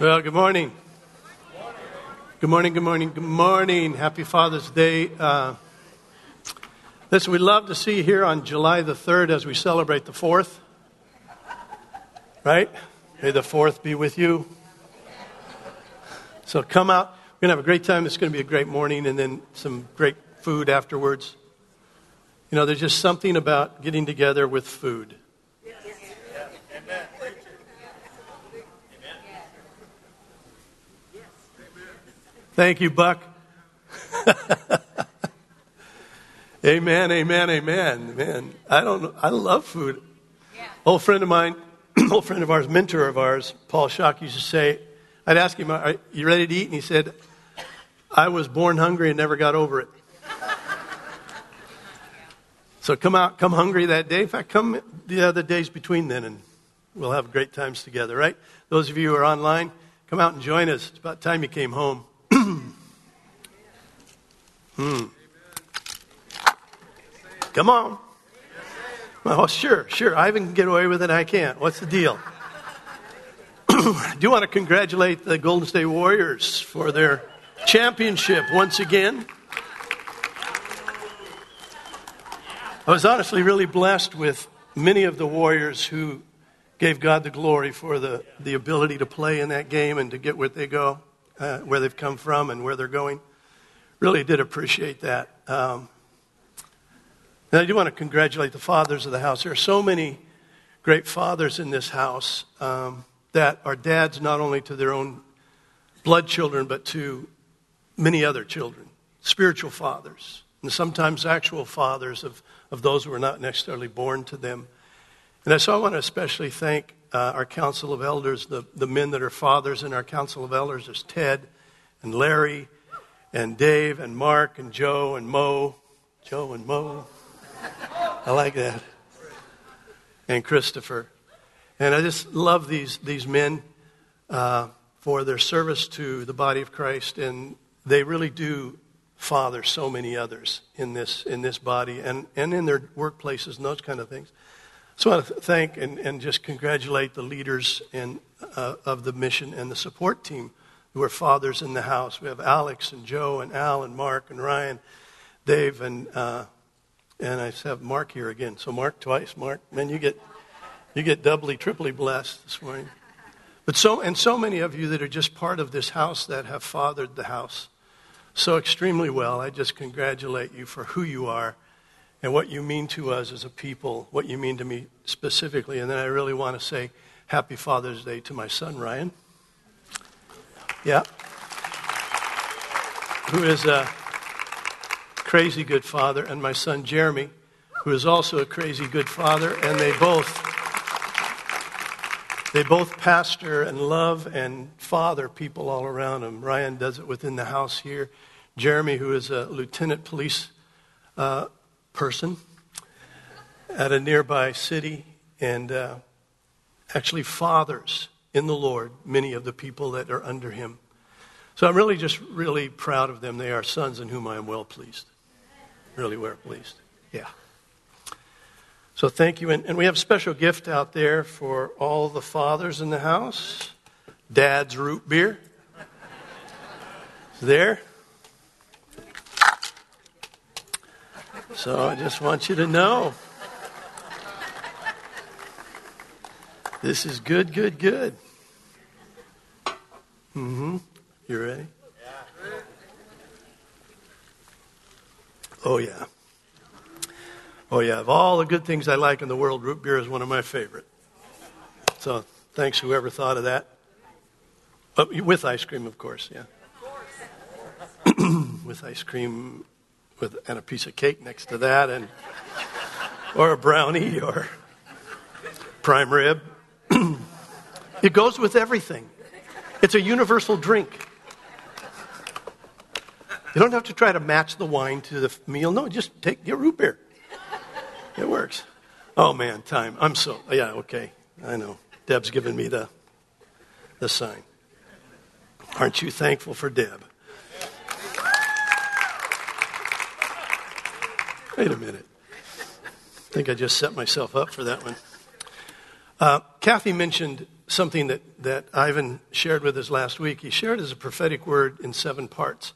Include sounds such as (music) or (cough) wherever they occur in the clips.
Well, good morning. Good morning, good morning, good morning. Happy Father's Day. Uh, listen, we'd love to see you here on July the 3rd as we celebrate the 4th. Right? May the 4th be with you. So come out. We're going to have a great time. It's going to be a great morning and then some great food afterwards. You know, there's just something about getting together with food. Thank you, Buck. (laughs) amen, amen, amen. Man, I don't know. I love food. Yeah. Old friend of mine, (clears throat) old friend of ours, mentor of ours, Paul Shock used to say, I'd ask him, Are you ready to eat? And he said, I was born hungry and never got over it. (laughs) so come out, come hungry that day. In fact, come the other days between then, and we'll have great times together, right? Those of you who are online, come out and join us. It's about time you came home. Hmm. Come on. Well, sure, sure. Ivan can get away with it. I can't. What's the deal? I (clears throat) do want to congratulate the Golden State Warriors for their championship once again. I was honestly really blessed with many of the Warriors who gave God the glory for the, the ability to play in that game and to get where they go, uh, where they've come from, and where they're going really did appreciate that. Um, and I do want to congratulate the fathers of the house. There are so many great fathers in this house um, that are dads not only to their own blood children, but to many other children, spiritual fathers, and sometimes actual fathers of, of those who are not necessarily born to them. And so I want to especially thank uh, our council of elders, the, the men that are fathers in our council of elders. There's Ted and Larry and Dave and Mark and Joe and Mo. Joe and Mo. I like that. And Christopher. And I just love these, these men uh, for their service to the body of Christ. And they really do father so many others in this, in this body and, and in their workplaces and those kind of things. So I want to thank and, and just congratulate the leaders in, uh, of the mission and the support team who are fathers in the house. We have Alex and Joe and Al and Mark and Ryan, Dave and uh, and I have Mark here again. So Mark twice. Mark, man, you get you get doubly, triply blessed this morning. But so and so many of you that are just part of this house that have fathered the house so extremely well. I just congratulate you for who you are and what you mean to us as a people, what you mean to me specifically. And then I really want to say Happy Father's Day to my son Ryan. Yeah. Who is a crazy good father, and my son Jeremy, who is also a crazy good father, and they both they both pastor and love and father people all around them. Ryan does it within the house here. Jeremy, who is a lieutenant police uh, person at a nearby city, and uh, actually fathers in the Lord many of the people that are under him. So I'm really just really proud of them. They are sons in whom I am well pleased. Really well pleased. Yeah. So thank you. And, and we have a special gift out there for all the fathers in the house. Dad's root beer. there. So I just want you to know this is good, good, good. Mm-hmm. You ready? Oh, yeah. Oh, yeah. Of all the good things I like in the world, root beer is one of my favorite. So thanks, whoever thought of that. But with ice cream, of course, yeah. (clears throat) with ice cream with, and a piece of cake next to that, and or a brownie or prime rib. It goes with everything. It's a universal drink. You don't have to try to match the wine to the meal. No, just take your root beer. It works. Oh man, time. I'm so yeah, okay. I know. Deb's giving me the the sign. Aren't you thankful for Deb? Wait a minute. I think I just set myself up for that one. Uh, Kathy mentioned something that, that Ivan shared with us last week. He shared as a prophetic word in seven parts.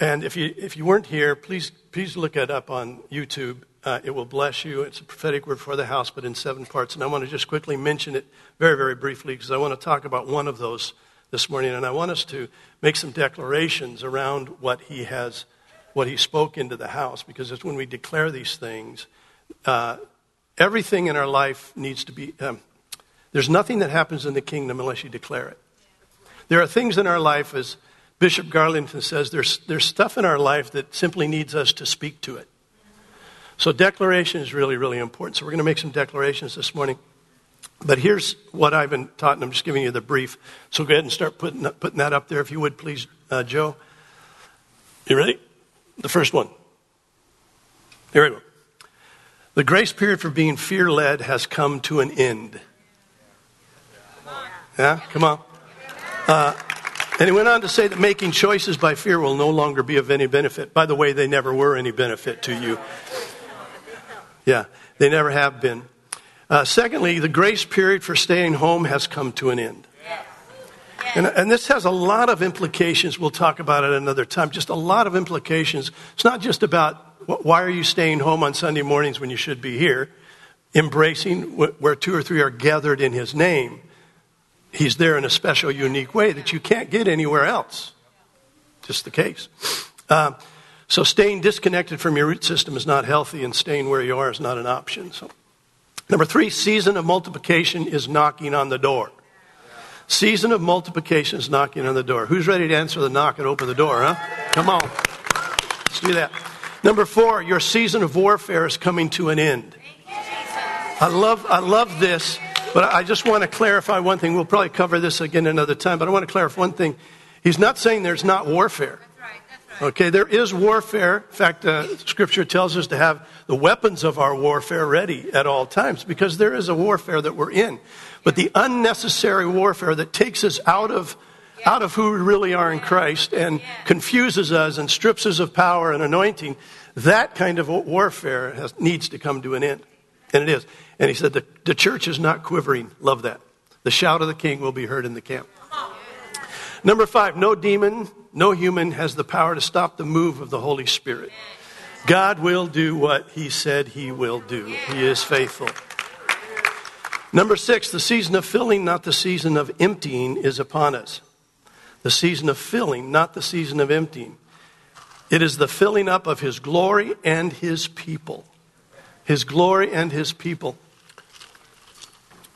And if you, if you weren't here, please, please look it up on YouTube. Uh, it will bless you. It's a prophetic word for the house, but in seven parts. And I want to just quickly mention it very, very briefly because I want to talk about one of those this morning. And I want us to make some declarations around what he has, what he spoke into the house, because it's when we declare these things, uh, everything in our life needs to be. Um, there's nothing that happens in the kingdom unless you declare it. There are things in our life as Bishop Garlington says there's, there's stuff in our life that simply needs us to speak to it. So, declaration is really, really important. So, we're going to make some declarations this morning. But here's what I've been taught, and I'm just giving you the brief. So, go ahead and start putting, putting that up there, if you would, please, uh, Joe. You ready? The first one. Here we go. The grace period for being fear led has come to an end. Yeah, come on. Uh, and he went on to say that making choices by fear will no longer be of any benefit. By the way, they never were any benefit to you. Yeah, they never have been. Uh, secondly, the grace period for staying home has come to an end. And, and, this has a lot of implications. We'll talk about it another time. Just a lot of implications. It's not just about why are you staying home on Sunday mornings when you should be here, embracing where two or three are gathered in His name. He's there in a special, unique way that you can't get anywhere else. Just the case. Uh, so, staying disconnected from your root system is not healthy, and staying where you are is not an option. So, number three, season of multiplication is knocking on the door. Season of multiplication is knocking on the door. Who's ready to answer the knock and open the door, huh? Come on. Let's do that. Number four, your season of warfare is coming to an end. I love, I love this but I just want to clarify one thing. We'll probably cover this again another time, but I want to clarify one thing. He's not saying there's not warfare. Okay, there is warfare. In fact, uh, Scripture tells us to have the weapons of our warfare ready at all times because there is a warfare that we're in. But the unnecessary warfare that takes us out of out of who we really are in Christ and confuses us and strips us of power and anointing, that kind of warfare has, needs to come to an end. And it is. And he said, the, the church is not quivering. Love that. The shout of the king will be heard in the camp. Number five, no demon, no human has the power to stop the move of the Holy Spirit. God will do what he said he will do. He is faithful. Number six, the season of filling, not the season of emptying, is upon us. The season of filling, not the season of emptying. It is the filling up of his glory and his people. His glory and his people.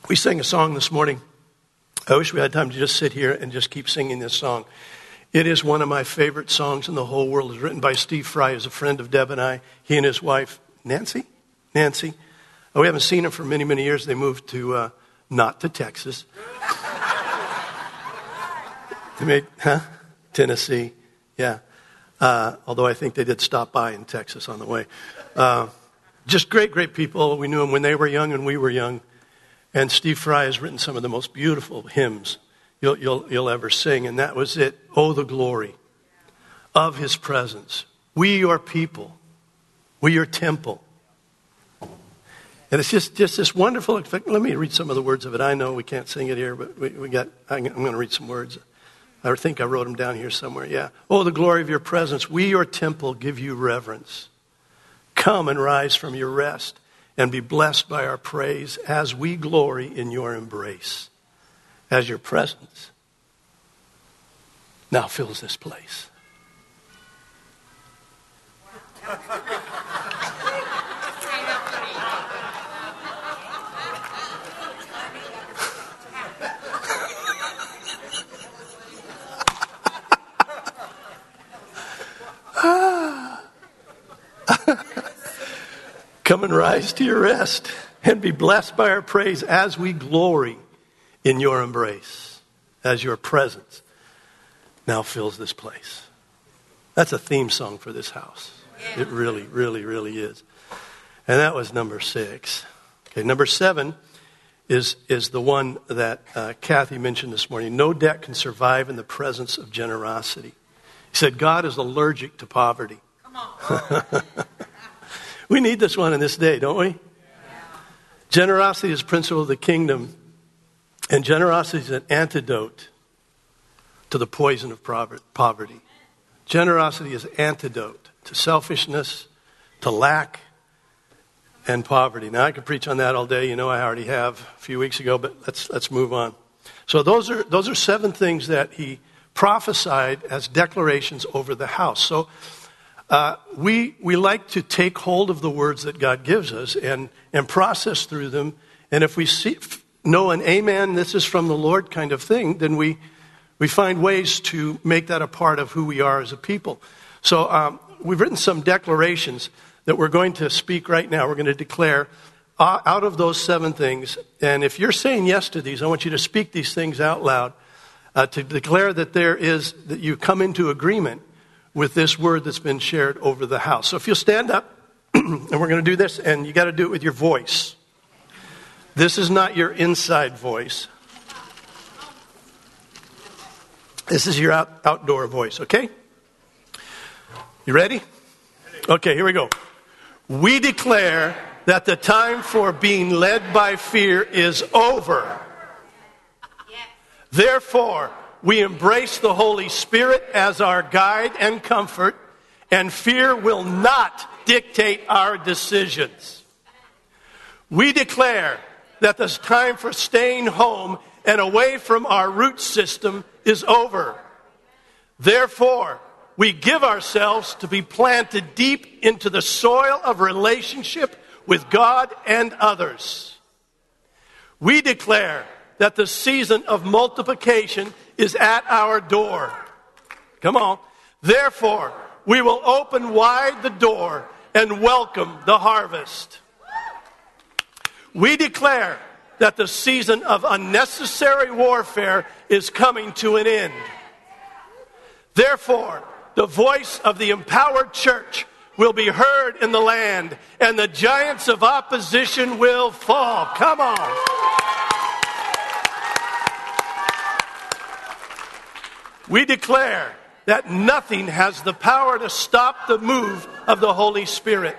We sang a song this morning. I wish we had time to just sit here and just keep singing this song. It is one of my favorite songs in the whole world. It's written by Steve Fry, who's a friend of Deb and I. He and his wife, Nancy? Nancy. Oh, we haven't seen him for many, many years. They moved to, uh, not to Texas. (laughs) they made, huh? Tennessee. Yeah. Uh, although I think they did stop by in Texas on the way. Uh, just great, great people. We knew them when they were young and we were young. And Steve Fry has written some of the most beautiful hymns you'll, you'll, you'll ever sing. And that was it. Oh, the glory of his presence. We, your people, we, your temple. And it's just, just this wonderful. Let me read some of the words of it. I know we can't sing it here, but we, we got, I'm going to read some words. I think I wrote them down here somewhere. Yeah. Oh, the glory of your presence. We, your temple, give you reverence. Come and rise from your rest and be blessed by our praise as we glory in your embrace, as your presence now fills this place. Come and rise to your rest and be blessed by our praise as we glory in your embrace, as your presence now fills this place. That's a theme song for this house. It really, really, really is. And that was number six. Okay, number seven is, is the one that uh, Kathy mentioned this morning. No debt can survive in the presence of generosity. He said, God is allergic to poverty. Come on. (laughs) We need this one in this day, don't we? Yeah. Generosity is principle of the kingdom. And generosity is an antidote to the poison of poverty. Generosity is antidote to selfishness, to lack, and poverty. Now, I could preach on that all day. You know, I already have a few weeks ago, but let's, let's move on. So, those are, those are seven things that he prophesied as declarations over the house. So, uh, we, we like to take hold of the words that God gives us and, and process through them. And if we see, know an amen, this is from the Lord kind of thing, then we, we find ways to make that a part of who we are as a people. So um, we've written some declarations that we're going to speak right now. We're going to declare uh, out of those seven things. And if you're saying yes to these, I want you to speak these things out loud uh, to declare that there is, that you come into agreement with this word that's been shared over the house. So if you'll stand up, (clears throat) and we're going to do this, and you got to do it with your voice. This is not your inside voice. This is your out, outdoor voice, okay? You ready? Okay, here we go. We declare that the time for being led by fear is over. Therefore, we embrace the Holy Spirit as our guide and comfort, and fear will not dictate our decisions. We declare that the time for staying home and away from our root system is over. Therefore, we give ourselves to be planted deep into the soil of relationship with God and others. We declare that the season of multiplication is at our door. Come on. Therefore, we will open wide the door and welcome the harvest. We declare that the season of unnecessary warfare is coming to an end. Therefore, the voice of the empowered church will be heard in the land, and the giants of opposition will fall. Come on. We declare that nothing has the power to stop the move of the Holy Spirit.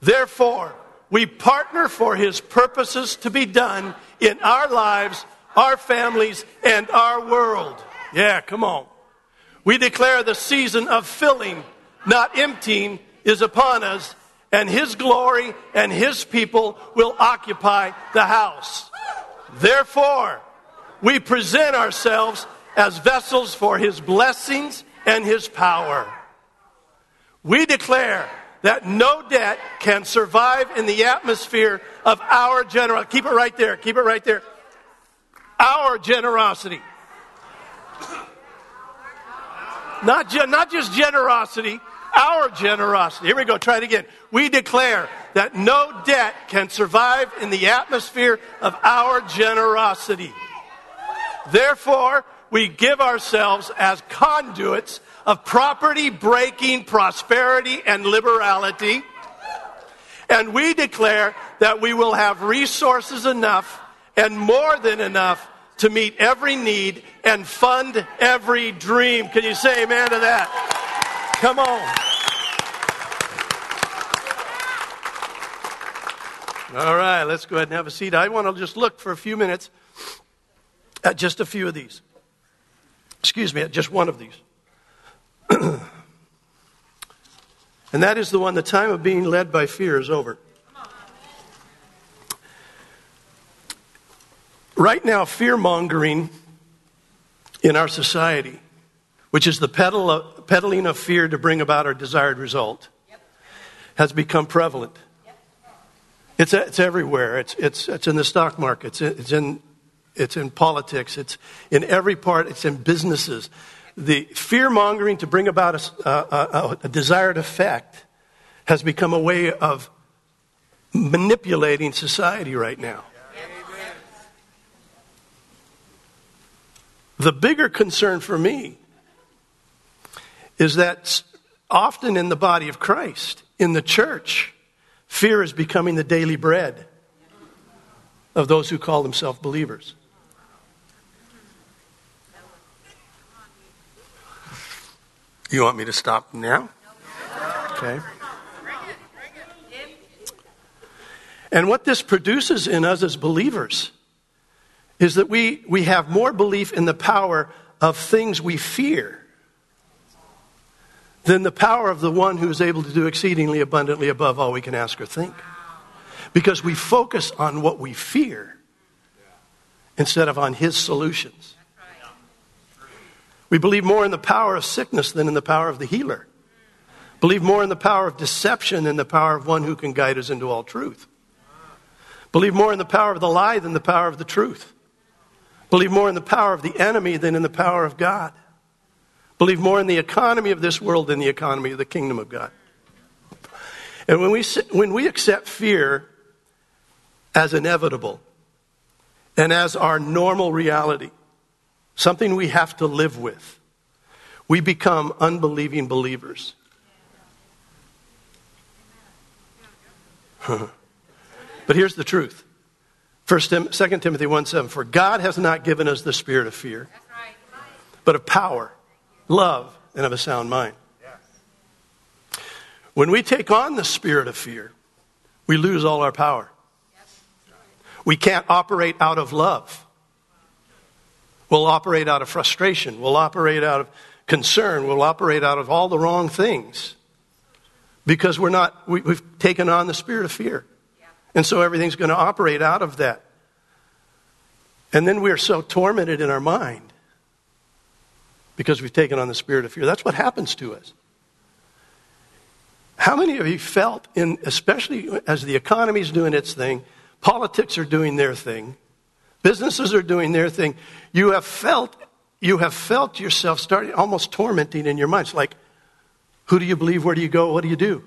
Therefore, we partner for His purposes to be done in our lives, our families, and our world. Yeah, come on. We declare the season of filling, not emptying, is upon us, and His glory and His people will occupy the house. Therefore, we present ourselves as vessels for his blessings and his power. We declare that no debt can survive in the atmosphere of our generosity. Keep it right there. Keep it right there. Our generosity. Not, ge- not just generosity, our generosity. Here we go. Try it again. We declare that no debt can survive in the atmosphere of our generosity. Therefore, we give ourselves as conduits of property breaking prosperity and liberality. And we declare that we will have resources enough and more than enough to meet every need and fund every dream. Can you say amen to that? Come on. All right, let's go ahead and have a seat. I want to just look for a few minutes at just a few of these excuse me, just one of these. (clears throat) and that is the one the time of being led by fear is over. Right now, fear mongering in our society, which is the peddling of fear to bring about our desired result, has become prevalent. It's, it's everywhere. It's, it's, it's in the stock market. It's, it's in it's in politics, it's in every part, it's in businesses. The fear mongering to bring about a, a, a desired effect has become a way of manipulating society right now. The bigger concern for me is that often in the body of Christ, in the church, fear is becoming the daily bread of those who call themselves believers. You want me to stop now? Okay. And what this produces in us as believers is that we, we have more belief in the power of things we fear than the power of the one who is able to do exceedingly abundantly above all we can ask or think. Because we focus on what we fear instead of on his solutions. We believe more in the power of sickness than in the power of the healer. Believe more in the power of deception than the power of one who can guide us into all truth. Believe more in the power of the lie than the power of the truth. Believe more in the power of the enemy than in the power of God. Believe more in the economy of this world than the economy of the kingdom of God. And when we, when we accept fear as inevitable and as our normal reality, something we have to live with, we become unbelieving believers. (laughs) but here's the truth. First, 2 Timothy 1 7, for God has not given us the spirit of fear, but of power, love, and of a sound mind. When we take on the spirit of fear, we lose all our power. We can't operate out of love. We'll operate out of frustration. We'll operate out of concern. We'll operate out of all the wrong things because we're not, we, have taken on the spirit of fear. And so everything's going to operate out of that. And then we're so tormented in our mind because we've taken on the spirit of fear. That's what happens to us. How many of you felt in, especially as the economy is doing its thing, politics are doing their thing, businesses are doing their thing, you have felt, you have felt yourself starting almost tormenting in your mind. It's like, who do you believe? Where do you go? What do you do?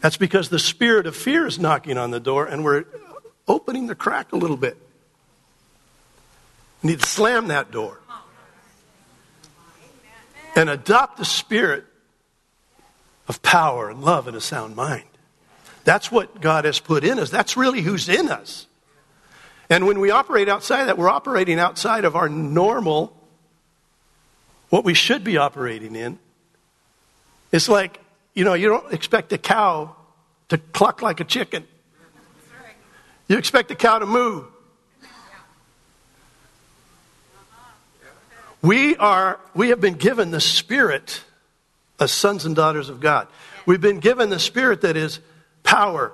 That's because the spirit of fear is knocking on the door and we're opening the crack a little bit. You need to slam that door and adopt the spirit of power and love and a sound mind. That's what God has put in us. That's really who's in us. And when we operate outside that, we're operating outside of our normal, what we should be operating in. It's like you know, you don't expect a cow to cluck like a chicken. You expect a cow to moo. We are we have been given the spirit as sons and daughters of God. We've been given the spirit that is power,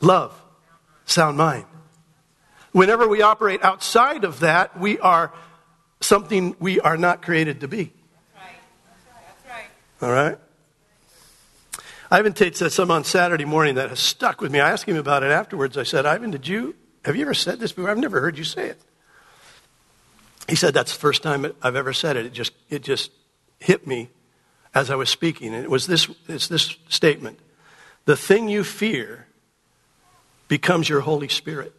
love, sound mind. Whenever we operate outside of that, we are something we are not created to be. All right? Ivan Tate said something on Saturday morning that has stuck with me. I asked him about it afterwards. I said, Ivan, did you, have you ever said this before? I've never heard you say it. He said, that's the first time I've ever said it. It just, it just hit me as I was speaking. And it was this, it's this statement. The thing you fear becomes your Holy Spirit.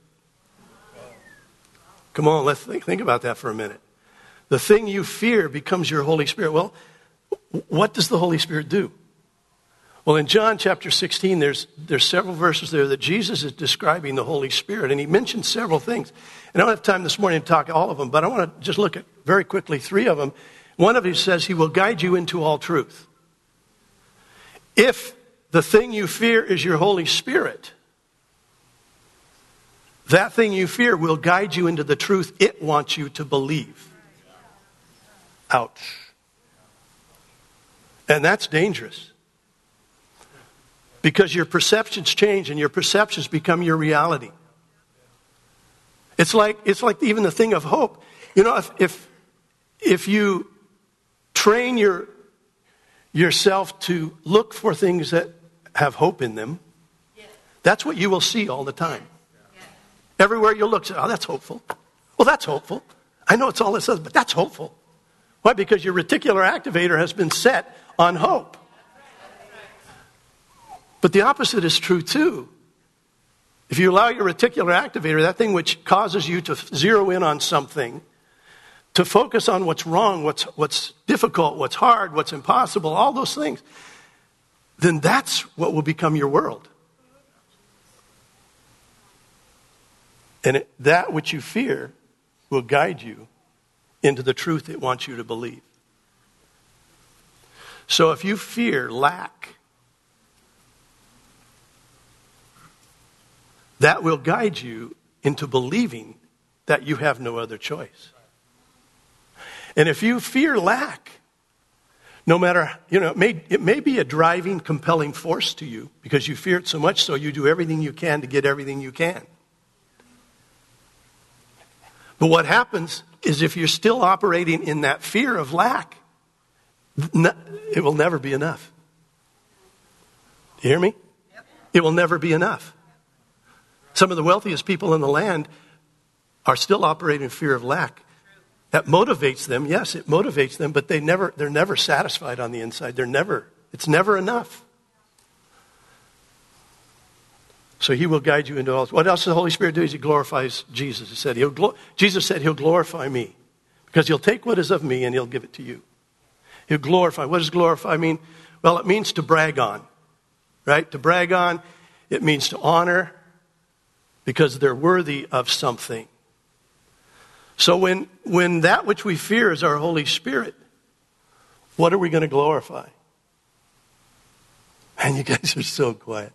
Come on, let's think, think about that for a minute. The thing you fear becomes your Holy Spirit. Well, what does the Holy Spirit do? Well, in John chapter 16, there's, there's several verses there that Jesus is describing the Holy Spirit, and he mentions several things. And I don't have time this morning to talk all of them, but I want to just look at very quickly three of them. One of them says he will guide you into all truth. If the thing you fear is your Holy Spirit, that thing you fear will guide you into the truth it wants you to believe. Ouch. And that's dangerous because your perceptions change and your perceptions become your reality. It's like, it's like even the thing of hope. You know, if, if, if you train your, yourself to look for things that have hope in them, that's what you will see all the time. Everywhere you look, oh, that's hopeful. Well, that's hopeful. I know it's all it says, but that's hopeful. Why? Because your reticular activator has been set on hope. But the opposite is true too. If you allow your reticular activator, that thing which causes you to zero in on something, to focus on what's wrong, what's, what's difficult, what's hard, what's impossible, all those things, then that's what will become your world. And it, that which you fear will guide you into the truth it wants you to believe. So if you fear lack, that will guide you into believing that you have no other choice. And if you fear lack, no matter, you know, it may, it may be a driving, compelling force to you because you fear it so much so you do everything you can to get everything you can. But what happens is if you're still operating in that fear of lack, it will never be enough. You hear me? It will never be enough. Some of the wealthiest people in the land are still operating in fear of lack. That motivates them. Yes, it motivates them, but they never, they're never satisfied on the inside. They're never, it's never enough. So he will guide you into all. What else does the Holy Spirit do? He glorifies Jesus. He said, he'll, Jesus said he'll glorify me because he'll take what is of me and he'll give it to you. He'll glorify. What does glorify mean? Well, it means to brag on, right? To brag on, it means to honor because they're worthy of something. So when, when that which we fear is our Holy Spirit, what are we going to glorify? Man, you guys are so quiet.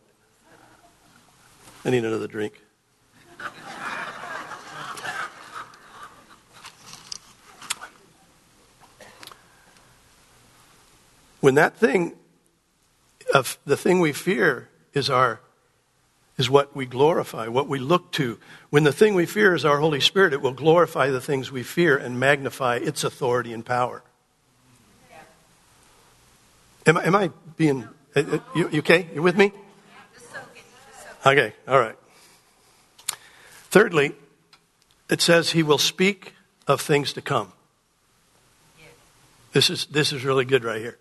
I need another drink. When that thing of the thing we fear is our is what we glorify, what we look to. When the thing we fear is our Holy Spirit, it will glorify the things we fear and magnify its authority and power. Am, I am I being, uh, uh, you, you okay? You with me? Okay, all right. Thirdly, it says he will speak of things to come. This is, this is really good right here.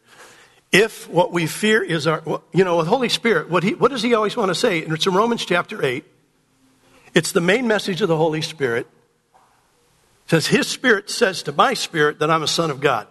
If what we fear is our, you know, with Holy Spirit, what, he, what does he always want to say? And it's in Romans chapter 8. It's the main message of the Holy Spirit. It says, His Spirit says to my spirit that I'm a son of God.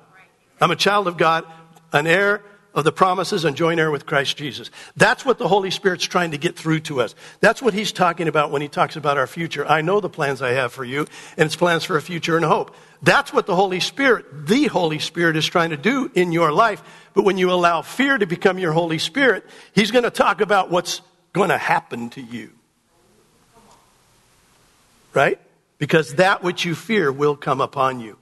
I'm a child of God, an heir of the promises and joint heir with Christ Jesus. That's what the Holy Spirit's trying to get through to us. That's what he's talking about when he talks about our future. I know the plans I have for you, and it's plans for a future and hope. That's what the Holy Spirit, the Holy Spirit, is trying to do in your life. But when you allow fear to become your Holy Spirit, he's going to talk about what's going to happen to you. Right? Because that which you fear will come upon you.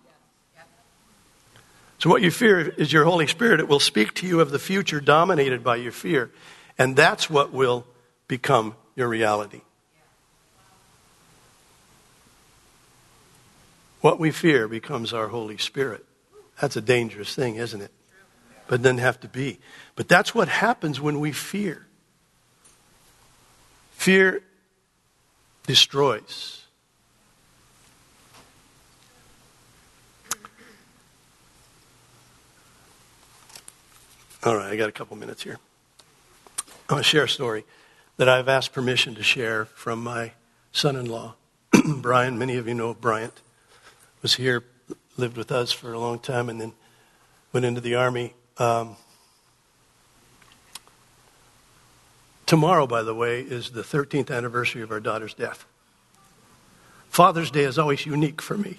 So, what you fear is your Holy Spirit. It will speak to you of the future dominated by your fear. And that's what will become your reality. What we fear becomes our Holy Spirit. That's a dangerous thing, isn't it? But it doesn't have to be. But that's what happens when we fear. Fear destroys. All right, I got a couple minutes here. I want to share a story that I've asked permission to share from my son in law, (clears throat) Bryant. Many of you know Bryant. Was here, lived with us for a long time, and then went into the Army. Um, tomorrow, by the way, is the 13th anniversary of our daughter's death. Father's Day is always unique for me.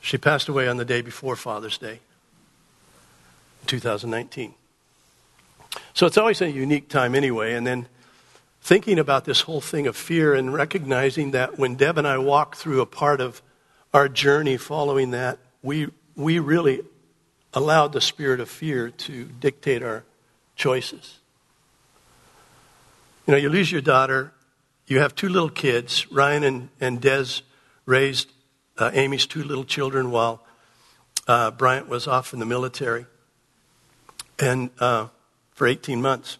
She passed away on the day before Father's Day. 2019. So it's always a unique time anyway. And then thinking about this whole thing of fear and recognizing that when Deb and I walk through a part of our journey following that, we, we really allowed the spirit of fear to dictate our choices. You know, you lose your daughter, you have two little kids. Ryan and, and Des raised uh, Amy's two little children while uh, Bryant was off in the military and uh, for 18 months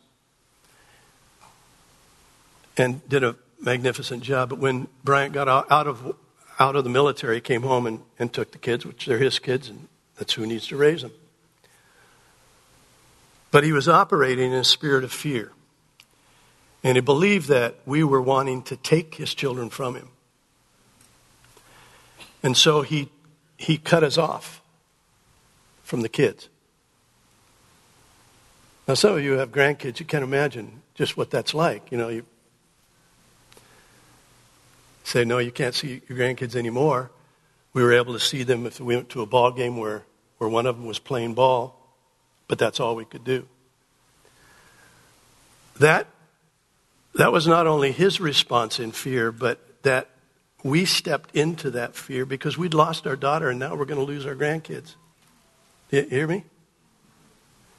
and did a magnificent job. But when Bryant got out of, out of the military, came home and, and took the kids, which they're his kids, and that's who needs to raise them. But he was operating in a spirit of fear. And he believed that we were wanting to take his children from him. And so he, he cut us off from the kids. Now, some of you have grandkids. You can not imagine just what that's like. You know, you say, no, you can't see your grandkids anymore. We were able to see them if we went to a ball game where, where one of them was playing ball, but that's all we could do. That that was not only his response in fear, but that we stepped into that fear because we'd lost our daughter and now we're going to lose our grandkids. You hear me?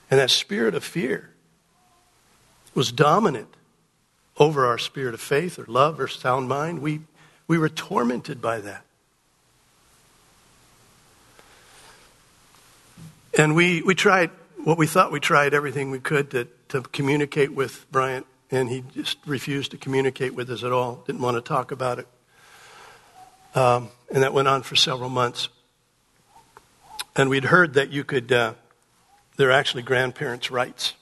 And that spirit of fear was dominant over our spirit of faith or love or sound mind. We, we were tormented by that. And we, we tried what we thought we tried everything we could to, to communicate with Bryant, and he just refused to communicate with us at all, didn't want to talk about it. Um, and that went on for several months. And we'd heard that you could, uh, there are actually grandparents' rights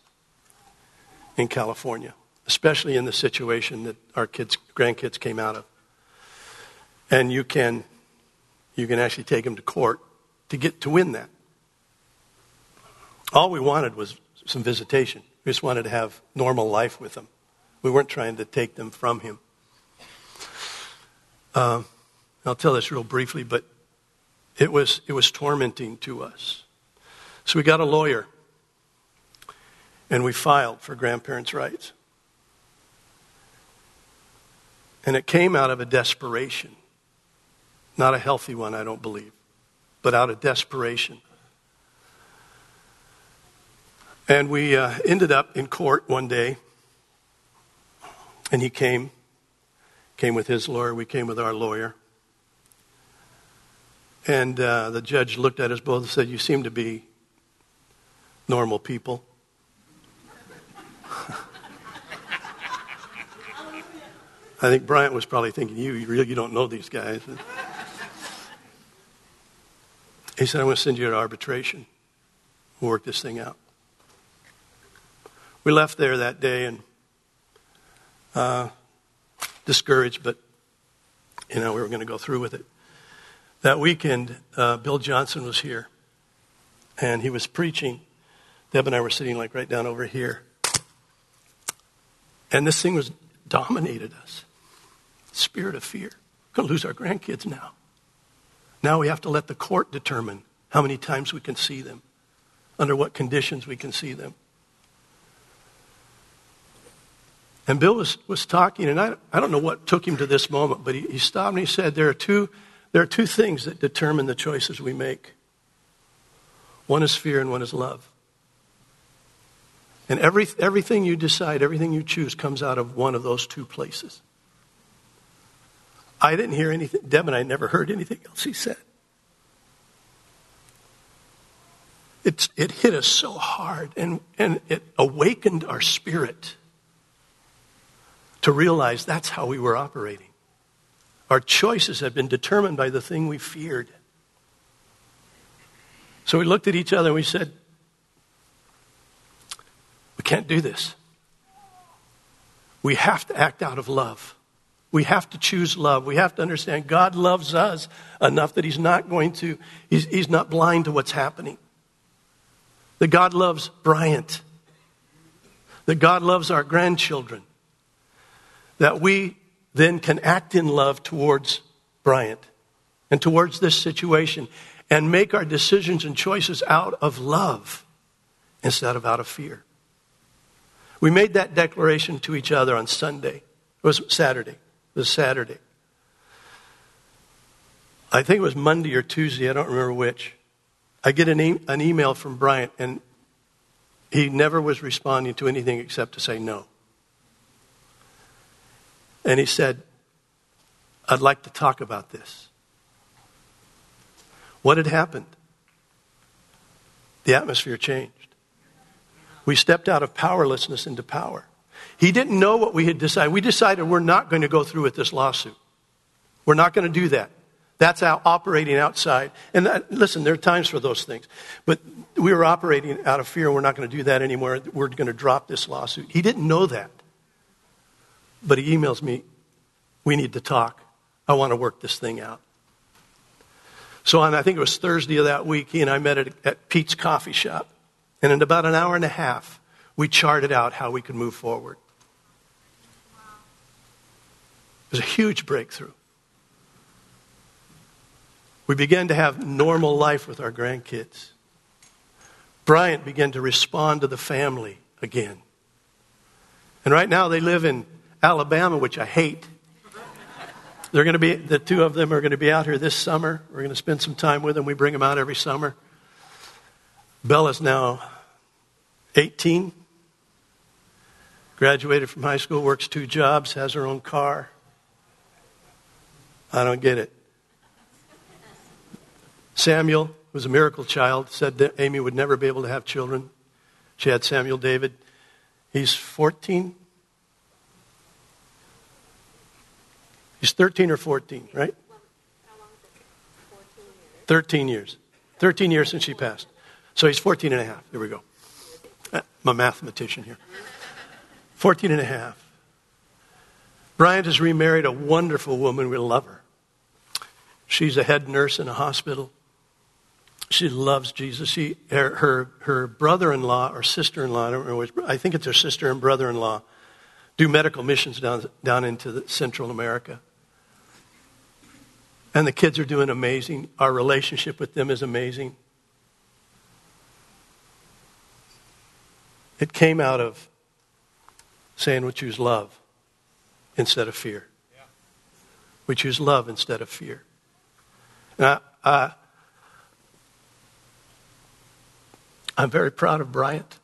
in California, especially in the situation that our kids, grandkids came out of. And you can, you can actually take them to court to get to win that. All we wanted was some visitation. We just wanted to have normal life with them. We weren't trying to take them from him. Uh, I'll tell this real briefly, but it was, it was tormenting to us. So we got a lawyer and we filed for grandparents' rights. And it came out of a desperation. Not a healthy one, I don't believe, but out of desperation. And we uh, ended up in court one day, and he came, came with his lawyer, we came with our lawyer. And uh, the judge looked at us both and said, You seem to be normal people. (laughs) I think Bryant was probably thinking, you, you really you don't know these guys. he said, I'm going to send you to arbitration. We'll work this thing out. We left there that day and uh, discouraged, but you know we were going to go through with it. That weekend, uh, Bill Johnson was here, and he was preaching. Deb and I were sitting like right down over here, and this thing was dominated us spirit of fear. We're going to lose our grandkids now. Now we have to let the court determine how many times we can see them, under what conditions we can see them. And Bill was, was talking, and I, I don't know what took him to this moment, but he, he stopped and he said, there are, two, there are two things that determine the choices we make one is fear, and one is love. And every, everything you decide, everything you choose, comes out of one of those two places. I didn't hear anything. Deb and I never heard anything else he said. It's, it hit us so hard and, and it awakened our spirit to realize that's how we were operating. Our choices had been determined by the thing we feared. So we looked at each other and we said, can't do this. We have to act out of love. We have to choose love. We have to understand God loves us enough that He's not going to, He's, he's not blind to what's happening. That God loves Bryant. That God loves our grandchildren. That we then can act in love towards Bryant and towards this situation and make our decisions and choices out of love instead of out of fear. We made that declaration to each other on Sunday. It was Saturday It was Saturday. I think it was Monday or Tuesday, I don't remember which. I get an, e- an email from Bryant, and he never was responding to anything except to say no. And he said, I'd like to talk about this. What had happened? The atmosphere changed. We stepped out of powerlessness into power. He didn't know what we had decided. We decided we're not going to go through with this lawsuit. We're not going to do that. That's out operating outside. And that, listen, there are times for those things. But we were operating out of fear, and we're not going to do that anymore. We're going to drop this lawsuit. He didn't know that. But he emails me, we need to talk. I want to work this thing out. So on, I think it was Thursday of that week, he and I met at, at Peet's coffee shop. And in about an hour and a half, we charted out how we could move forward. It was a huge breakthrough. We began to have normal life with our grandkids. Bryant began to respond to the family again. And right now they live in Alabama, which I hate. They're going to be, the two of them are going to be out here this summer. We're going to spend some time with them. We bring them out every summer. Bella's now 18, graduated from high school, works two jobs, has her own car. I don't get it. Samuel was a miracle child, said that Amy would never be able to have children. She had Samuel David. He's 14. He's 13 or 14, right? 13 years. 13 years since she passed. So he's 14 and a half. There we go. Uh, I'm a mathematician here. 14 and a half. Bryant has remarried a wonderful woman. We love her. She's a head nurse in a hospital. She loves Jesus. She, her, her, her brother-in-law or sister-in-law, I don't remember which, I think it's her sister and brother-in-law, do medical missions down, down into Central America. And the kids are doing amazing. Our relationship with them is amazing. It came out of saying we choose love instead of fear. We choose love instead of fear. Now, uh, I'm very proud of Bryant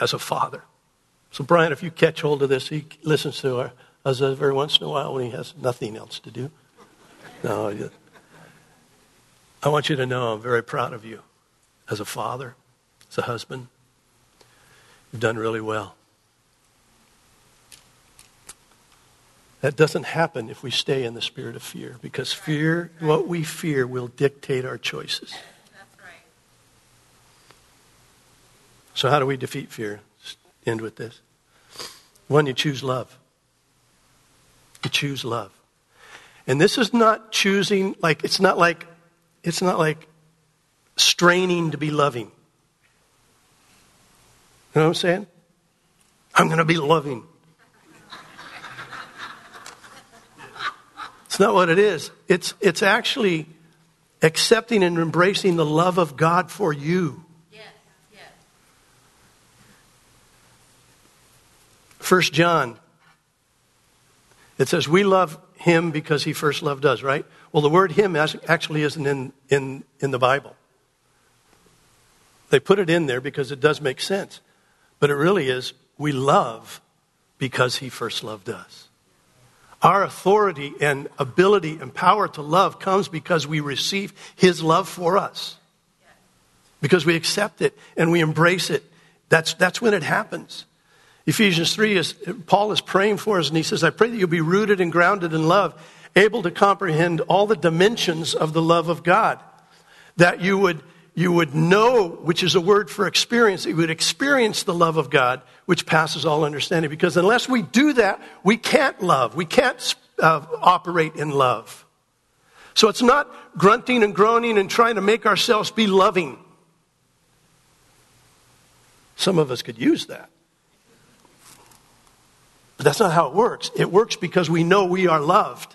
as a father. So, Bryant, if you catch hold of this, he listens to us every once in a while when he has nothing else to do. No, I want you to know I'm very proud of you as a father, as a husband. You've done really well. That doesn't happen if we stay in the spirit of fear, because fear, what we fear, will dictate our choices. So, how do we defeat fear? end with this. One, you choose love. You choose love. And this is not choosing, like, it's not like, it's not like straining to be loving. You know what I'm saying? I'm going to be loving. It's not what it is. It's, it's actually accepting and embracing the love of God for you. First John, it says, We love him because he first loved us, right? Well, the word him actually isn't in, in, in the Bible. They put it in there because it does make sense. But it really is, we love because he first loved us. Our authority and ability and power to love comes because we receive His love for us. Because we accept it and we embrace it. That's, that's when it happens. Ephesians 3 is, Paul is praying for us and he says, I pray that you'll be rooted and grounded in love, able to comprehend all the dimensions of the love of God. That you would you would know, which is a word for experience, you would experience the love of God, which passes all understanding. Because unless we do that, we can't love. We can't uh, operate in love. So it's not grunting and groaning and trying to make ourselves be loving. Some of us could use that. But that's not how it works. It works because we know we are loved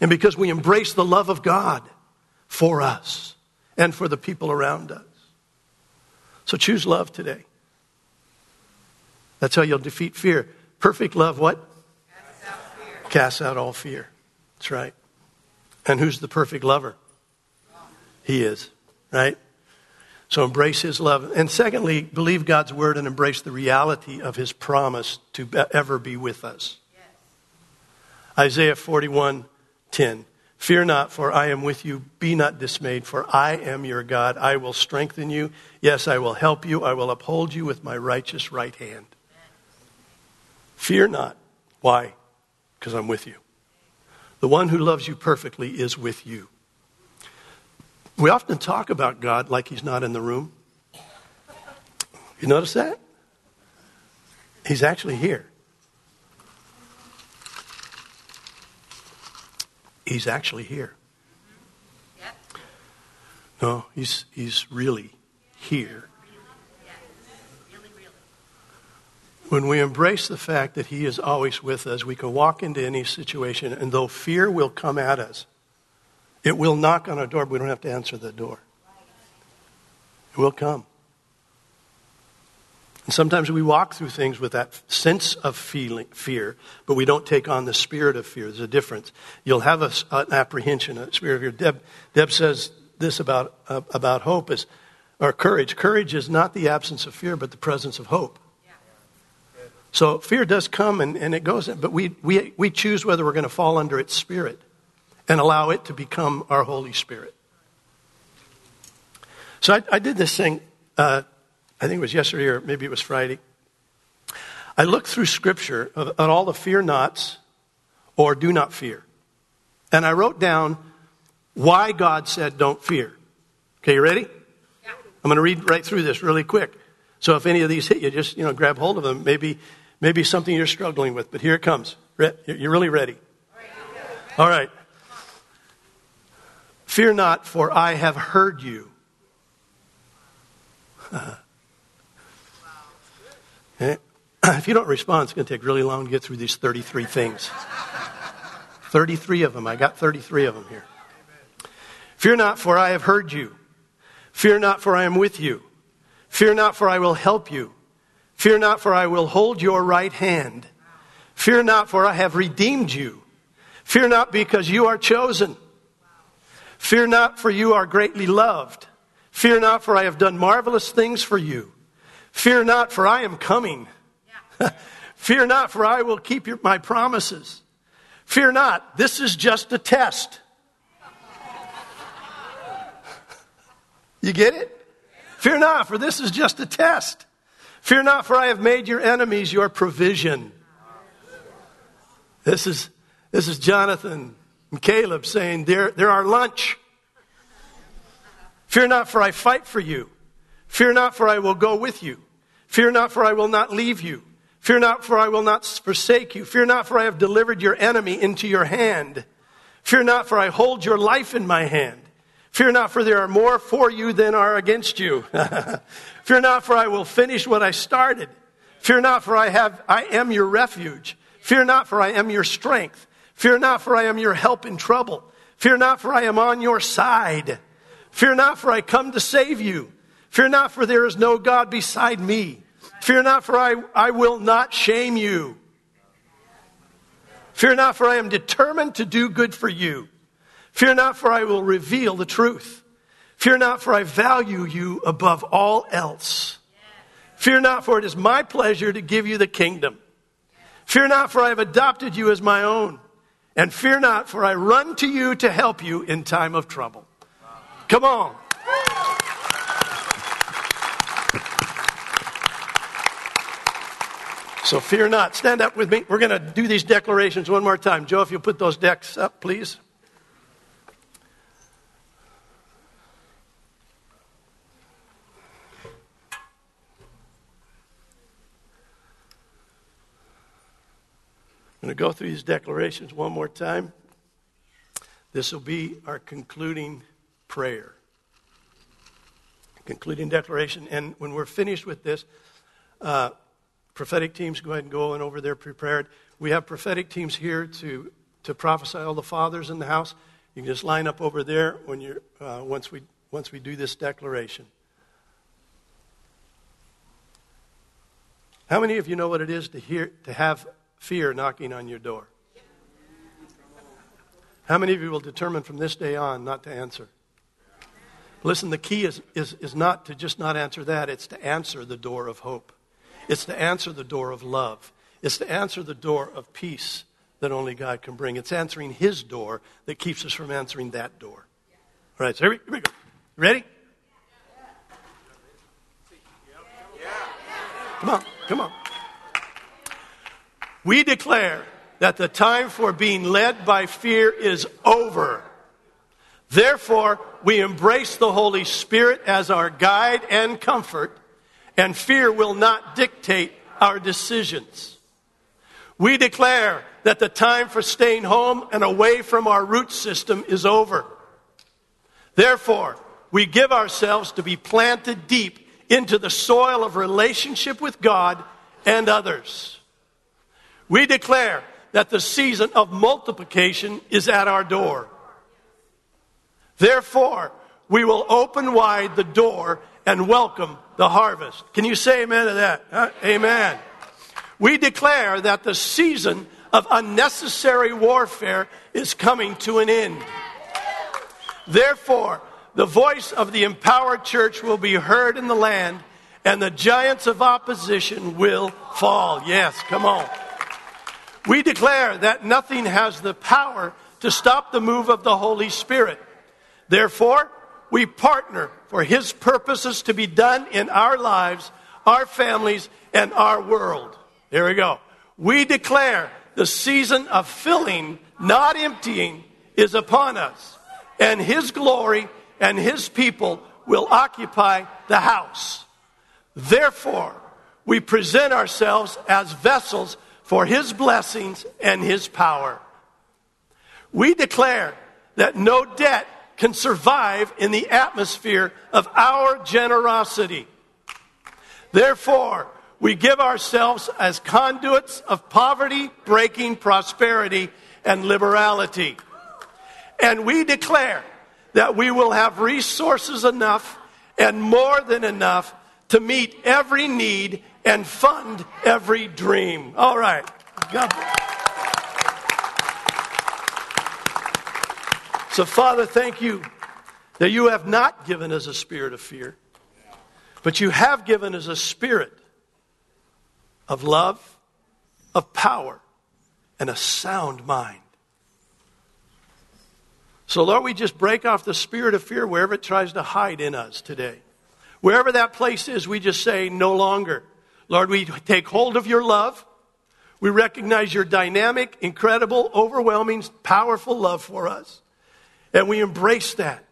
and because we embrace the love of God for us and for the people around us. So choose love today. That's how you'll defeat fear. Perfect love, what? Casts out, fear. Casts out all fear. That's right. And who's the perfect lover? He is, right? So embrace his love. And secondly, believe God's word and embrace the reality of his promise to ever be with us. Yes. Isaiah 41 10. Fear not, for I am with you. Be not dismayed, for I am your God. I will strengthen you. Yes, I will help you. I will uphold you with my righteous right hand. Fear not. Why? Because I'm with you. The one who loves you perfectly is with you. We often talk about God like he's not in the room. You notice that? He's actually here. He's actually here. No, he's, he's really here. When we embrace the fact that He is always with us, we can walk into any situation, and though fear will come at us, it will knock on our door, but we don't have to answer the door. It will come. And sometimes we walk through things with that sense of feeling fear, but we don't take on the spirit of fear. There's a difference. You'll have a, an apprehension, a spirit of fear. Deb, Deb says this about, uh, about hope is, or courage. Courage is not the absence of fear, but the presence of hope. So fear does come and, and it goes, but we, we, we choose whether we're going to fall under its spirit and allow it to become our Holy Spirit. So I, I did this thing, uh, I think it was yesterday or maybe it was Friday. I looked through Scripture at all the fear nots or do not fear. And I wrote down why God said don't fear. Okay, you ready? Yeah. I'm going to read right through this really quick. So if any of these hit you, just you know grab hold of them. Maybe maybe something you're struggling with, but here it comes. You're really ready. All right. Fear not, for I have heard you. (laughs) Eh? (clears throat) if you don't respond, it's going to take really long to get through these 33 things. 33 of them. I got 33 of them here. Fear not, for I have heard you. Fear not, for I am with you. Fear not, for I will help you. Fear not, for I will hold your right hand. Fear not, for I have redeemed you. Fear not, because you are chosen. Fear not, for you are greatly loved. Fear not, for I have done marvelous things for you. Fear not, for I am coming. (laughs) Fear not, for I will keep your, my promises. Fear not, this is just a test. (laughs) You get it? Fear not, for this is just a test. Fear not, for I have made your enemies your provision. This is, this is Jonathan and Caleb saying, they're, they're our lunch. Fear not, for I fight for you. Fear not, for I will go with you. Fear not, for I will not leave you. Fear not, for I will not forsake you. Fear not, for I have delivered your enemy into your hand. Fear not, for I hold your life in my hand. Fear not, for there are more for you than are against you. Fear not, for I will finish what I started. Fear not, for I have, I am your refuge. Fear not, for I am your strength. Fear not, for I am your help in trouble. Fear not, for I am on your side. Fear not, for I come to save you. Fear not, for there is no God beside me. Fear not, for I, I will not shame you. Fear not, for I am determined to do good for you. Fear not, for I will reveal the truth. Fear not, for I value you above all else. Fear not, for it is my pleasure to give you the kingdom. Fear not, for I have adopted you as my own. And fear not, for I run to you to help you in time of trouble. Come on. So fear not. Stand up with me. We're going to do these declarations one more time. Joe, if you'll put those decks up, please. I'm going to go through these declarations one more time. This will be our concluding prayer. Concluding declaration. And when we're finished with this, uh, prophetic teams, go ahead and go and over there prepared. We have prophetic teams here to, to prophesy all the fathers in the house. You can just line up over there when you're, uh, once, we, once we do this declaration. How many of you know what it is to hear to have fear knocking on your door? How many of you will determine from this day on not to answer? Listen, the key is, is, is not to just not answer that, it's to answer the door of hope. It's to answer the door of love. It's to answer the door of peace that only God can bring. It's answering His door that keeps us from answering that door. All right, so here we, here we go. Ready? Come on, come on. We declare that the time for being led by fear is over. Therefore, we embrace the Holy Spirit as our guide and comfort, and fear will not dictate our decisions. We declare that the time for staying home and away from our root system is over. Therefore, we give ourselves to be planted deep into the soil of relationship with God and others. We declare that the season of multiplication is at our door. Therefore, we will open wide the door and welcome the harvest. Can you say amen to that? Huh? Amen. We declare that the season of unnecessary warfare is coming to an end. Therefore, the voice of the empowered church will be heard in the land, and the giants of opposition will fall. Yes, come on. We declare that nothing has the power to stop the move of the Holy Spirit. Therefore, we partner for His purposes to be done in our lives, our families, and our world. There we go. We declare the season of filling, not emptying, is upon us, and His glory and His people will occupy the house. Therefore, we present ourselves as vessels for His blessings and His power. We declare that no debt can survive in the atmosphere of our generosity. Therefore, we give ourselves as conduits of poverty breaking prosperity and liberality. And we declare that we will have resources enough and more than enough to meet every need and fund every dream. All right. God. So, Father, thank you that you have not given us a spirit of fear, but you have given us a spirit of love, of power, and a sound mind. So, Lord, we just break off the spirit of fear wherever it tries to hide in us today. Wherever that place is, we just say, no longer. Lord, we take hold of your love. We recognize your dynamic, incredible, overwhelming, powerful love for us. And we embrace that.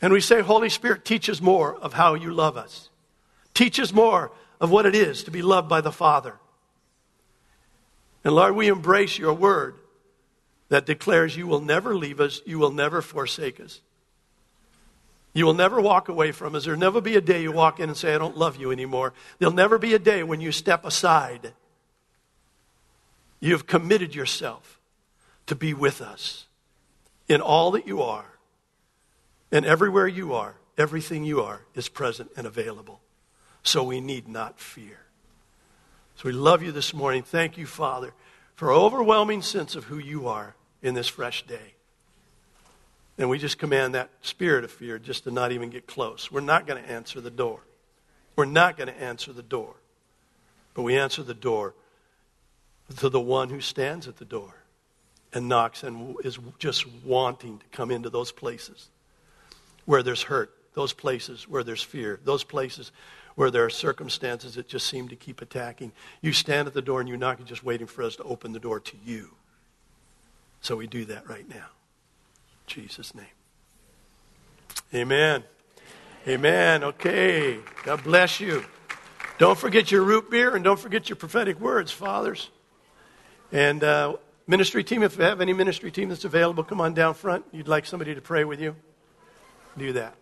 And we say, Holy Spirit, teach us more of how you love us. Teach us more of what it is to be loved by the Father. And Lord, we embrace your word that declares you will never leave us, you will never forsake us. You will never walk away from us. There'll never be a day you walk in and say, I don't love you anymore. There'll never be a day when you step aside. You have committed yourself to be with us in all that you are, and everywhere you are, everything you are is present and available. So we need not fear. So we love you this morning. Thank you, Father, for overwhelming sense of who you are in this fresh day. And we just command that spirit of fear just to not even get close. We're not going to answer the door. We're not going to answer the door. But we answer the door to the one who stands at the door and knocks and is just wanting to come into those places where there's hurt, those places where there's fear, those places where there are circumstances that just seem to keep attacking. You stand at the door and you knock, and just waiting for us to open the door to you. So we do that right now. In Jesus' name. Amen. Amen. Okay. God bless you. Don't forget your root beer and don't forget your prophetic words, fathers. And uh, Ministry team, if you have any ministry team that's available, come on down front. You'd like somebody to pray with you? Do that.